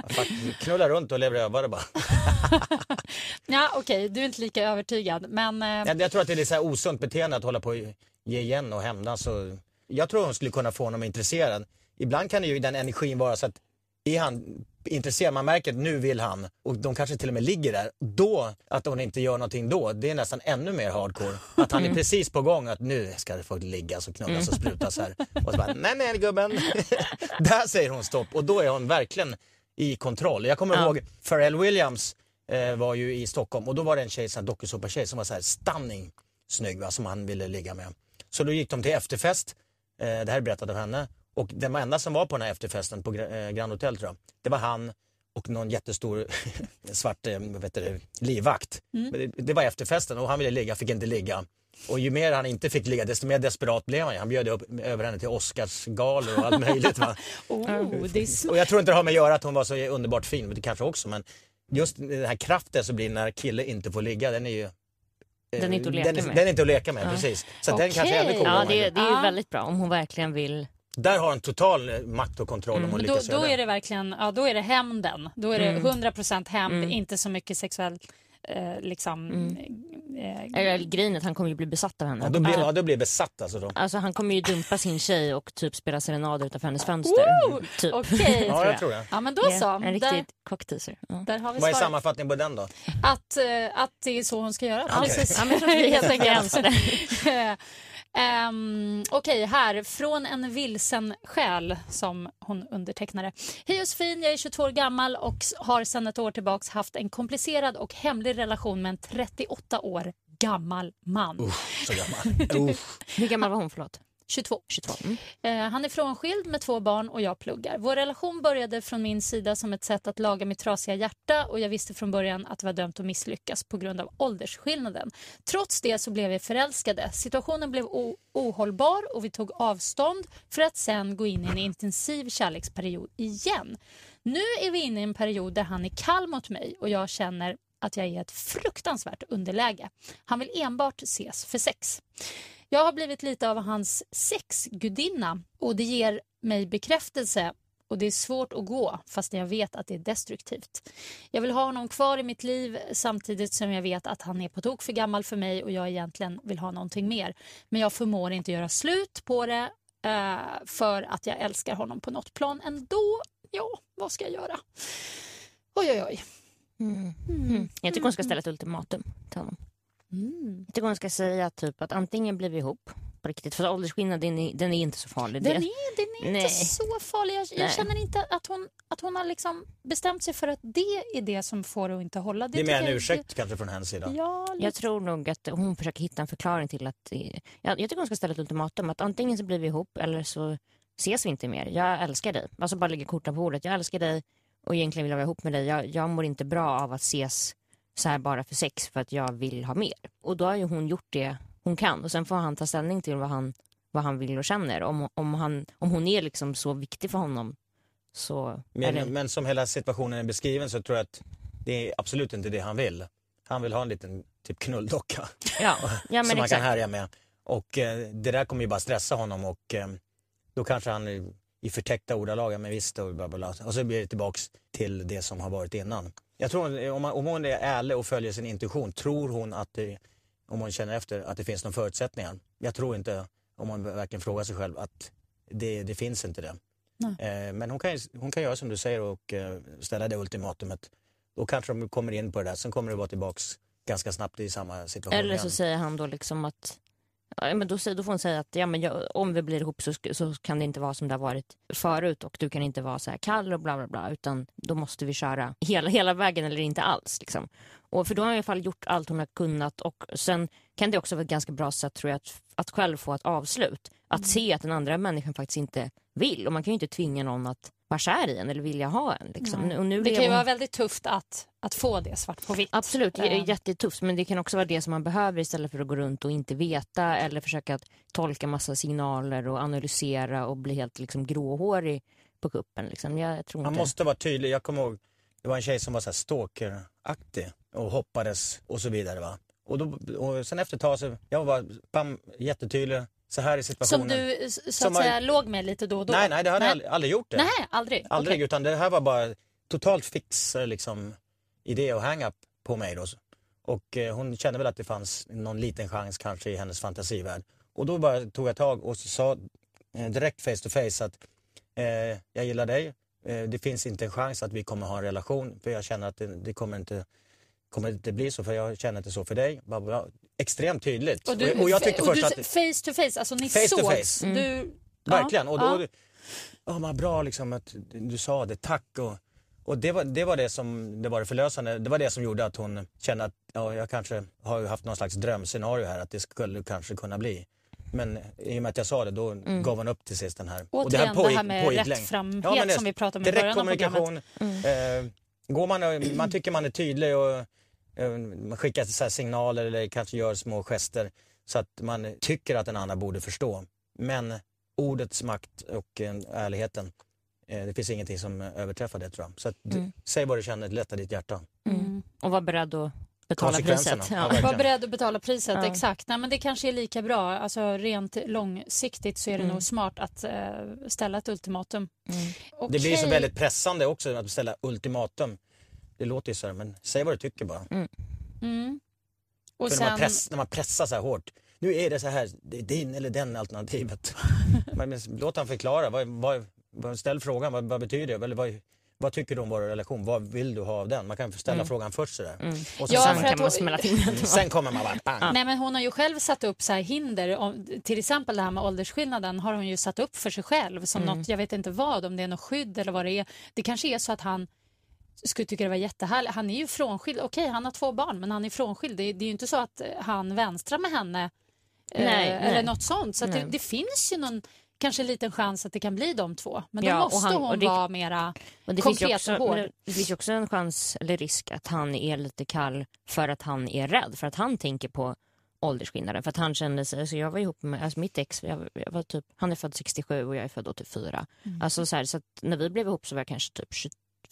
Fuck, knulla runt och lev rövare bara. Ja, Okej, du är inte lika övertygad. Men eh, Jag, jag tror att det är så här osunt beteende att hålla på och ge igen och hämnas. Och jag tror hon skulle kunna få honom intresserad. Ibland kan det ju den energin vara så att är han intresserad, man märker att nu vill han och de kanske till och med ligger där. Då, att hon inte gör någonting då, det är nästan ännu mer hardcore. Att han är precis på gång att nu ska det få liggas och knullas och sprutas här. Och så bara, nej nej gubben. där säger hon stopp och då är hon verkligen i kontroll. Jag kommer ihåg Pharrell Williams eh, var ju i Stockholm och då var det en tjej, en dokusåpa-tjej som var så här stunning snygg va, som han ville ligga med. Så då gick de till efterfest, det här är berättat av henne, och den enda som var på den här efterfesten på eh, Grand Hotel tror jag, det var han och någon jättestor svart eh, heter det, livvakt. Men Det, det var efterfesten och han ville ligga, fick inte ligga. Och ju mer han inte fick ligga desto mer desperat blev han. Han bjöd upp, över henne till Oscarsgalor och allt möjligt. Va? oh, det är sm- Och jag tror inte det har med att göra att hon var så underbart fin, men det kanske också. Men just den här kraften som blir när kille inte får ligga, den är ju... eh, Den är inte att leka den med. Den är inte att leka med, precis. Så den kanske är ännu coolare. Ja, det, det är ju Ja. väldigt bra om hon verkligen vill. Där har hon total eh, makt och kontroll om hon Mm. då, lyckas då göra är det verkligen ja, då är det hämnden. Då är det 100% hämnd, inte så mycket sexuell eh, liksom, eh, Eller grejen är att han kommer ju bli besatt av henne. Ja, då blir, ja, då blir jag besatt alltså då. Alltså han kommer ju dumpa sin tjej och typ spela serenader utanför hennes fönster. Woo! Typ. Okej. Ja, jag tror det. Ja, men då Ja, så. En Där, riktig cockteaser. Ja. där har vi Vad är sammanfattningen på den då? Att, eh, att det är så hon ska göra. Okej. Precis. Ja, men jag att vi är helt där. Um, Okej, här. Från en vilsen själ som hon undertecknade. Hej Josefin, jag är 22 år gammal och har sedan ett år tillbaks haft en komplicerad och hemlig relation med en 38 år gammal man. Så gammal. Uff. Hur gammal var hon? Förlåt. 22. 22. Mm. Eh, han är frånskild med två barn och jag pluggar. Vår relation började från min sida som ett sätt att laga mitt trasiga hjärta och jag visste från början att det var dömt att misslyckas på grund av åldersskillnaden. Trots det så blev vi förälskade. Situationen blev ohållbar och vi tog avstånd för att sen gå in i en intensiv kärleksperiod igen. Nu är vi inne i en period där han är kall mot mig och jag känner att jag är i ett fruktansvärt underläge. Han vill enbart ses för sex. Jag har blivit lite av hans sexgudinna och det ger mig bekräftelse och det är svårt att gå fast jag vet att det är destruktivt. Jag vill ha honom kvar i mitt liv samtidigt som jag vet att han är på tok för gammal för mig och jag egentligen vill ha någonting mer. Men jag förmår inte göra slut på det eh, för att jag älskar honom på något plan ändå. Ja, vad ska jag göra? Oj, oj, oj. Mm. Jag tycker hon ska ställa ett ultimatum till honom. Mm. Jag tycker hon ska säga typ att antingen blir vi ihop på riktigt, för åldersskillnaden den är, den är inte så farlig. Den Det- är, den är Nej. inte så farlig. Jag, jag känner inte att hon, att hon har liksom bestämt sig för att det är det som får att inte hålla. Det är mer tycker en jag- ursäkt kanske från hennes sida. Ja, Jag lite. tror nog att hon försöker hitta en förklaring till att... Jag, jag tycker hon ska ställa ett ultimatum. Att antingen så blir vi ihop eller så ses vi inte mer. Jag älskar dig. Alltså bara lägga korten på bordet. Jag älskar dig och egentligen vill jag vara ihop med dig. Jag, jag mår inte bra av att ses så här bara för sex för att jag vill ha mer. Och då har ju hon gjort det hon kan. Och sen får han ta ställning till vad han, vad han vill och känner. Om, om, han, om hon är liksom så viktig för honom så... Men, eller- men som hela situationen är beskriven så tror jag att det är absolut inte det han vill. Han vill ha en liten typ knulldocka ja, ja, men som han kan härja med. Och eh, det där kommer ju bara stressa honom och eh, då kanske han i, förtäckta ordalag, men visst och. Och så blir det tillbaks till det som har varit innan. Jag tror om, om hon är ärlig och följer sin intuition, tror hon att det, om hon känner efter, att det finns några förutsättningar. Jag tror inte, om man verkligen frågar sig själv, att det, det finns inte det. Eh, men hon kan, hon kan göra som du säger och eh, ställa det ultimatumet. Då kanske de kommer in på det där, sen kommer det vara tillbaks ganska snabbt i samma situation Eller så igen. säger han då liksom att Ja, men då, då får hon säga att ja, men jag, om vi blir ihop så, så kan det inte vara som det har varit förut och du kan inte vara så här kall och bla bla bla utan då måste vi köra hela, hela vägen eller inte alls. Liksom. Och för då har hon i alla fall gjort allt hon har kunnat och sen kan det också vara ett ganska bra sätt tror jag att, att själv få ett avslut. Att se att den andra människan faktiskt inte vill och man kan ju inte tvinga någon att vara kär i en eller vilja ha en. Liksom. Och nu Det kan ju hon- vara väldigt tufft att, att få det svart på vitt. Absolut, det är Eh, jättetufft men det kan också vara det som man behöver istället för att gå runt och inte veta eller försöka att tolka massa signaler och analysera och bli helt liksom gråhårig på kuppen. Liksom. Jag tror Man inte... måste vara tydlig. Jag kommer ihåg, det var en tjej som var så här stalkeraktig och hoppades och så vidare. Va? Och, då, och sen efter ett tag så, jag var bam, jättetydlig. Så här är situationen. Som du så Som att har- säga låg med lite då och då? Nej, nej, det hade jag aldrig, gjort det. Nej, aldrig? Aldrig, Okej. utan det här var bara totalt fix liksom, idé och hang-up på mig. Då. Och eh, hon kände väl att det fanns någon liten chans kanske i hennes fantasivärld. Och då bara tog jag tag och sa eh, direkt face to face att eh, jag gillar dig. Eh, det finns inte en chans att vi kommer ha en relation för jag känner att det, det kommer inte kommer inte bli så för jag känner inte så för dig. Bara, bara, extremt tydligt. Och, du, och jag tyckte först du, att face to face, alltså ni Face sågs? face. Du, Verkligen. Ja, och då, ja. ja. vad bra liksom att du sa det, tack. Och, och det, var, det var det som det var det förlösande. Det var det som gjorde att hon kände att ja, jag kanske har haft någon slags drömscenario här att det skulle kanske kunna bli. Men i och med att jag sa det då gav hon upp till sist den här. och Mm. Återigen, det här med pågick rättframhet det- som vi pratade om i början av kommunikation. programmet. Eh, går man, och- man tycker man är tydlig och man skickar så här signaler eller kanske gör små gester så att man tycker att den andra borde förstå. Men ordets makt och eh, ärligheten, eh, det finns ingenting som överträffar det tror jag. Så att, du- säg vad du känner, lätta ditt hjärta. Mm. Och vara beredd att betala priset. Ja. Var beredd att betala priset, Ja. exakt. Nej, men det kanske är lika bra. Alltså, rent långsiktigt så är det Mm. nog smart att eh, ställa ett ultimatum. Det blir så väldigt pressande också att ställa ultimatum. Det låter ju så här, men säg vad du tycker bara. Mm. Och För när, man sen, press, när man pressar så här hårt. Nu är det så här, det är din eller den alternativet. men, men, låt han förklara. Vad, vad, vad, ställ frågan, vad, vad betyder det? Eller vad, vad tycker du om vår relation? Vad vill du ha av den? Man kan ställa frågan först sådär. Och så Ja, sen, Sen kan man smälla till den. sen kommer man bara bang. Nej, men hon har ju själv satt upp så här hinder. Om, till exempel det här med åldersskillnaden har hon ju satt upp för sig själv som Mm. något, jag vet inte vad, om det är något skydd eller vad det är. Det kanske är så att han skulle tycka det var jättehärligt. Han är ju frånskild. Okej, han har två barn, men han är frånskild. Det, det är ju inte så att eh, han vänstrar med henne eh, Nej, eller nej. något sånt. Så det, Nej. det finns ju någon kanske liten chans att det kan bli de två. Men då Ja, måste han- hon det- vara mera Och det, konkret också, och hård. det finns ju också en chans eller risk att han är lite kall för att han är rädd. För att han tänker på åldersskillnaden. För att han kände sig, alltså jag var ihop med, alltså mitt ex, jag, jag var typ, han är född 67 och jag är född 84. Mm. Alltså så, här, så att när vi blev ihop så var jag kanske typ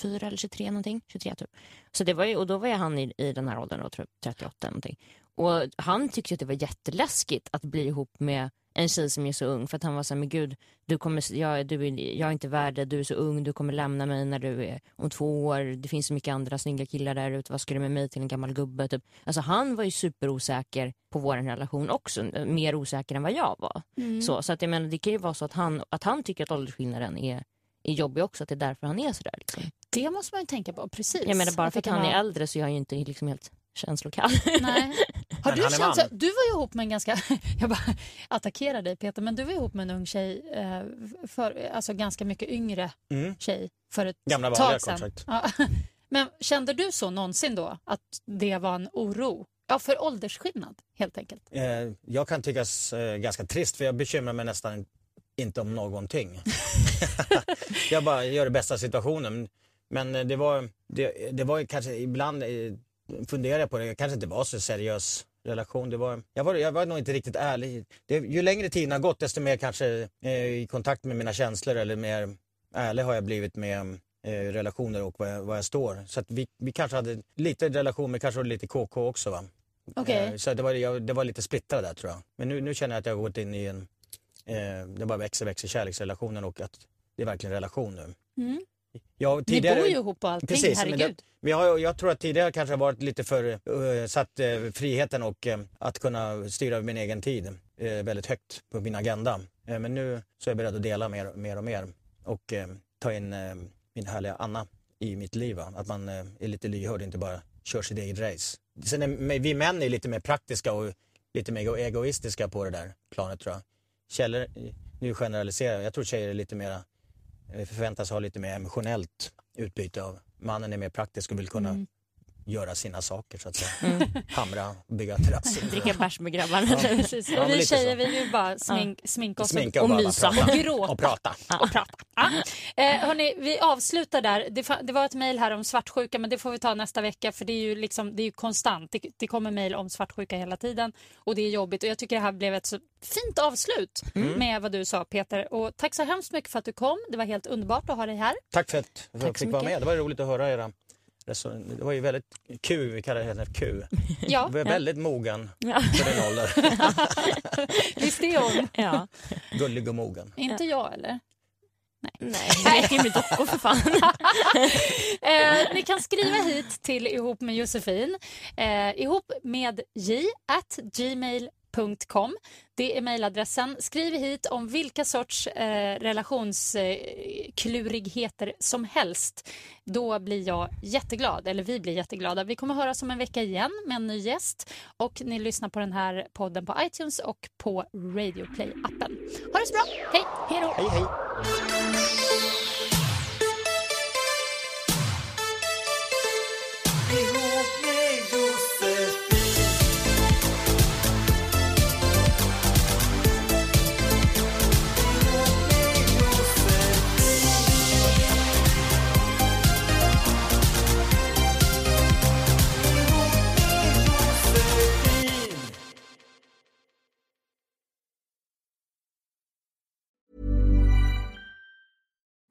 24 eller 23 någonting. 23 typ. Så det var ju, och då var jag han i, i den här åldern, då, typ 38 eller någonting. Och han tyckte att det var jätteläskigt att bli ihop med en tjej som är så ung för att han var så här, men gud, du kommer, jag, du, jag är inte värd det, du är så ung, du kommer lämna mig när du är om två år, det finns så mycket andra snygga killar där ute, vad ska du med mig till en gammal gubbe? Typ. Alltså han var ju superosäker på vår relation också, mer osäker än vad jag var. Så, så att jag menar, det kan ju vara så att han, att han tycker att åldersskillnaden är, är jobbig också, att det är därför han är sådär. Liksom. Det måste man ju tänka på. Precis. Jag menar bara för att han är äldre så är han ju inte liksom helt känslokall. Nej. Har du känt så, du var ju ihop med en ganska, jag bara attackerar dig Peter, men du var ihop med en ung tjej, eh, för, alltså ganska mycket yngre Mm. tjej för ett Gamla tag sedan. Ja. Men kände du så någonsin då, att det var en oro? Ja, för åldersskillnad helt enkelt. Eh, jag kan tyckas eh, ganska trist för jag bekymrar mig nästan inte om någonting. jag bara gör det bästa av situationen. Men eh, det var, det, det var ju kanske ibland eh, funderar jag på det, jag kanske inte var så seriös relation. Det var, jag, var, jag var nog inte riktigt ärlig. Det, ju längre tiden har gått desto mer kanske eh, i kontakt med mina känslor eller mer ärlig har jag blivit med eh, relationer och vad jag, vad jag står. Så vi, vi kanske hade lite relation men kanske lite KK också va. Okej. Eh, Så det var, jag, det var lite splittrat där tror jag. Men nu, nu känner jag att jag har gått in i en, eh, det bara växer, växer kärleksrelationen och att det är verkligen relation nu. Mm. Jag, Ni tidigare, bor ju ihop och allting, Precis, men, herregud. det, men jag, jag tror att tidigare kanske har varit lite för uh, satt eh, friheten och eh, att kunna styra över min egen tid väldigt högt på min agenda. Men nu så är jag beredd att dela mer, mer och mer och ta in min härliga Anna i mitt liv. Va? Att man är lite lyhörd, inte bara kör sitt eget race. Sen är, men vi män är lite mer praktiska och lite mer egoistiska på det där planet tror jag. Källor, eh, nu generaliserar jag, jag tror tjejer är lite mera eh, förväntas ha lite mer emotionellt utbyte av. Mannen är mer praktisk och vill kunna mm göra sina saker så att säga. Hamra, bygga terrasser. Dricka bärs med grabbarna. Ja, men vi tjejer vi vill bara smink, sminka oss Sminka och, och mysa prata. och gråta. Och prata. och prata. Ja. Eh, hörni, vi avslutar där. Det, det var ett mejl här om svartsjuka men det får vi ta nästa vecka för det är ju, liksom, det är ju konstant. Det, det kommer mejl om svartsjuka hela tiden och det är jobbigt och jag tycker det här blev ett så fint avslut med vad du sa Peter. Och tack så hemskt mycket för att du kom. Det var helt underbart att ha dig här. Tack för att jag Tack så fick vara mycket. med. Det var roligt att höra era Det var ju väldigt kul, vi kallar det henne Q. Ja, är väldigt mogen för din ålder. visst är hon? Ja. Gullig och mogen. Inte jag eller? Nej, det räcker ju med dockor för fan. Eh, ni kan skriva hit till ihop med Josefin. Eh, ihop med j at gmail.com. Det är mejladressen. Skriv hit om vilka sorts eh, relationsklurigheter som helst. Då blir jag jätteglad, eller vi blir jätteglada. Vi kommer höras om en vecka igen med en ny gäst. Och ni lyssnar på den här podden på iTunes och på Radio Play-appen. Ha det så bra. Hej! Hej då! Hej hej!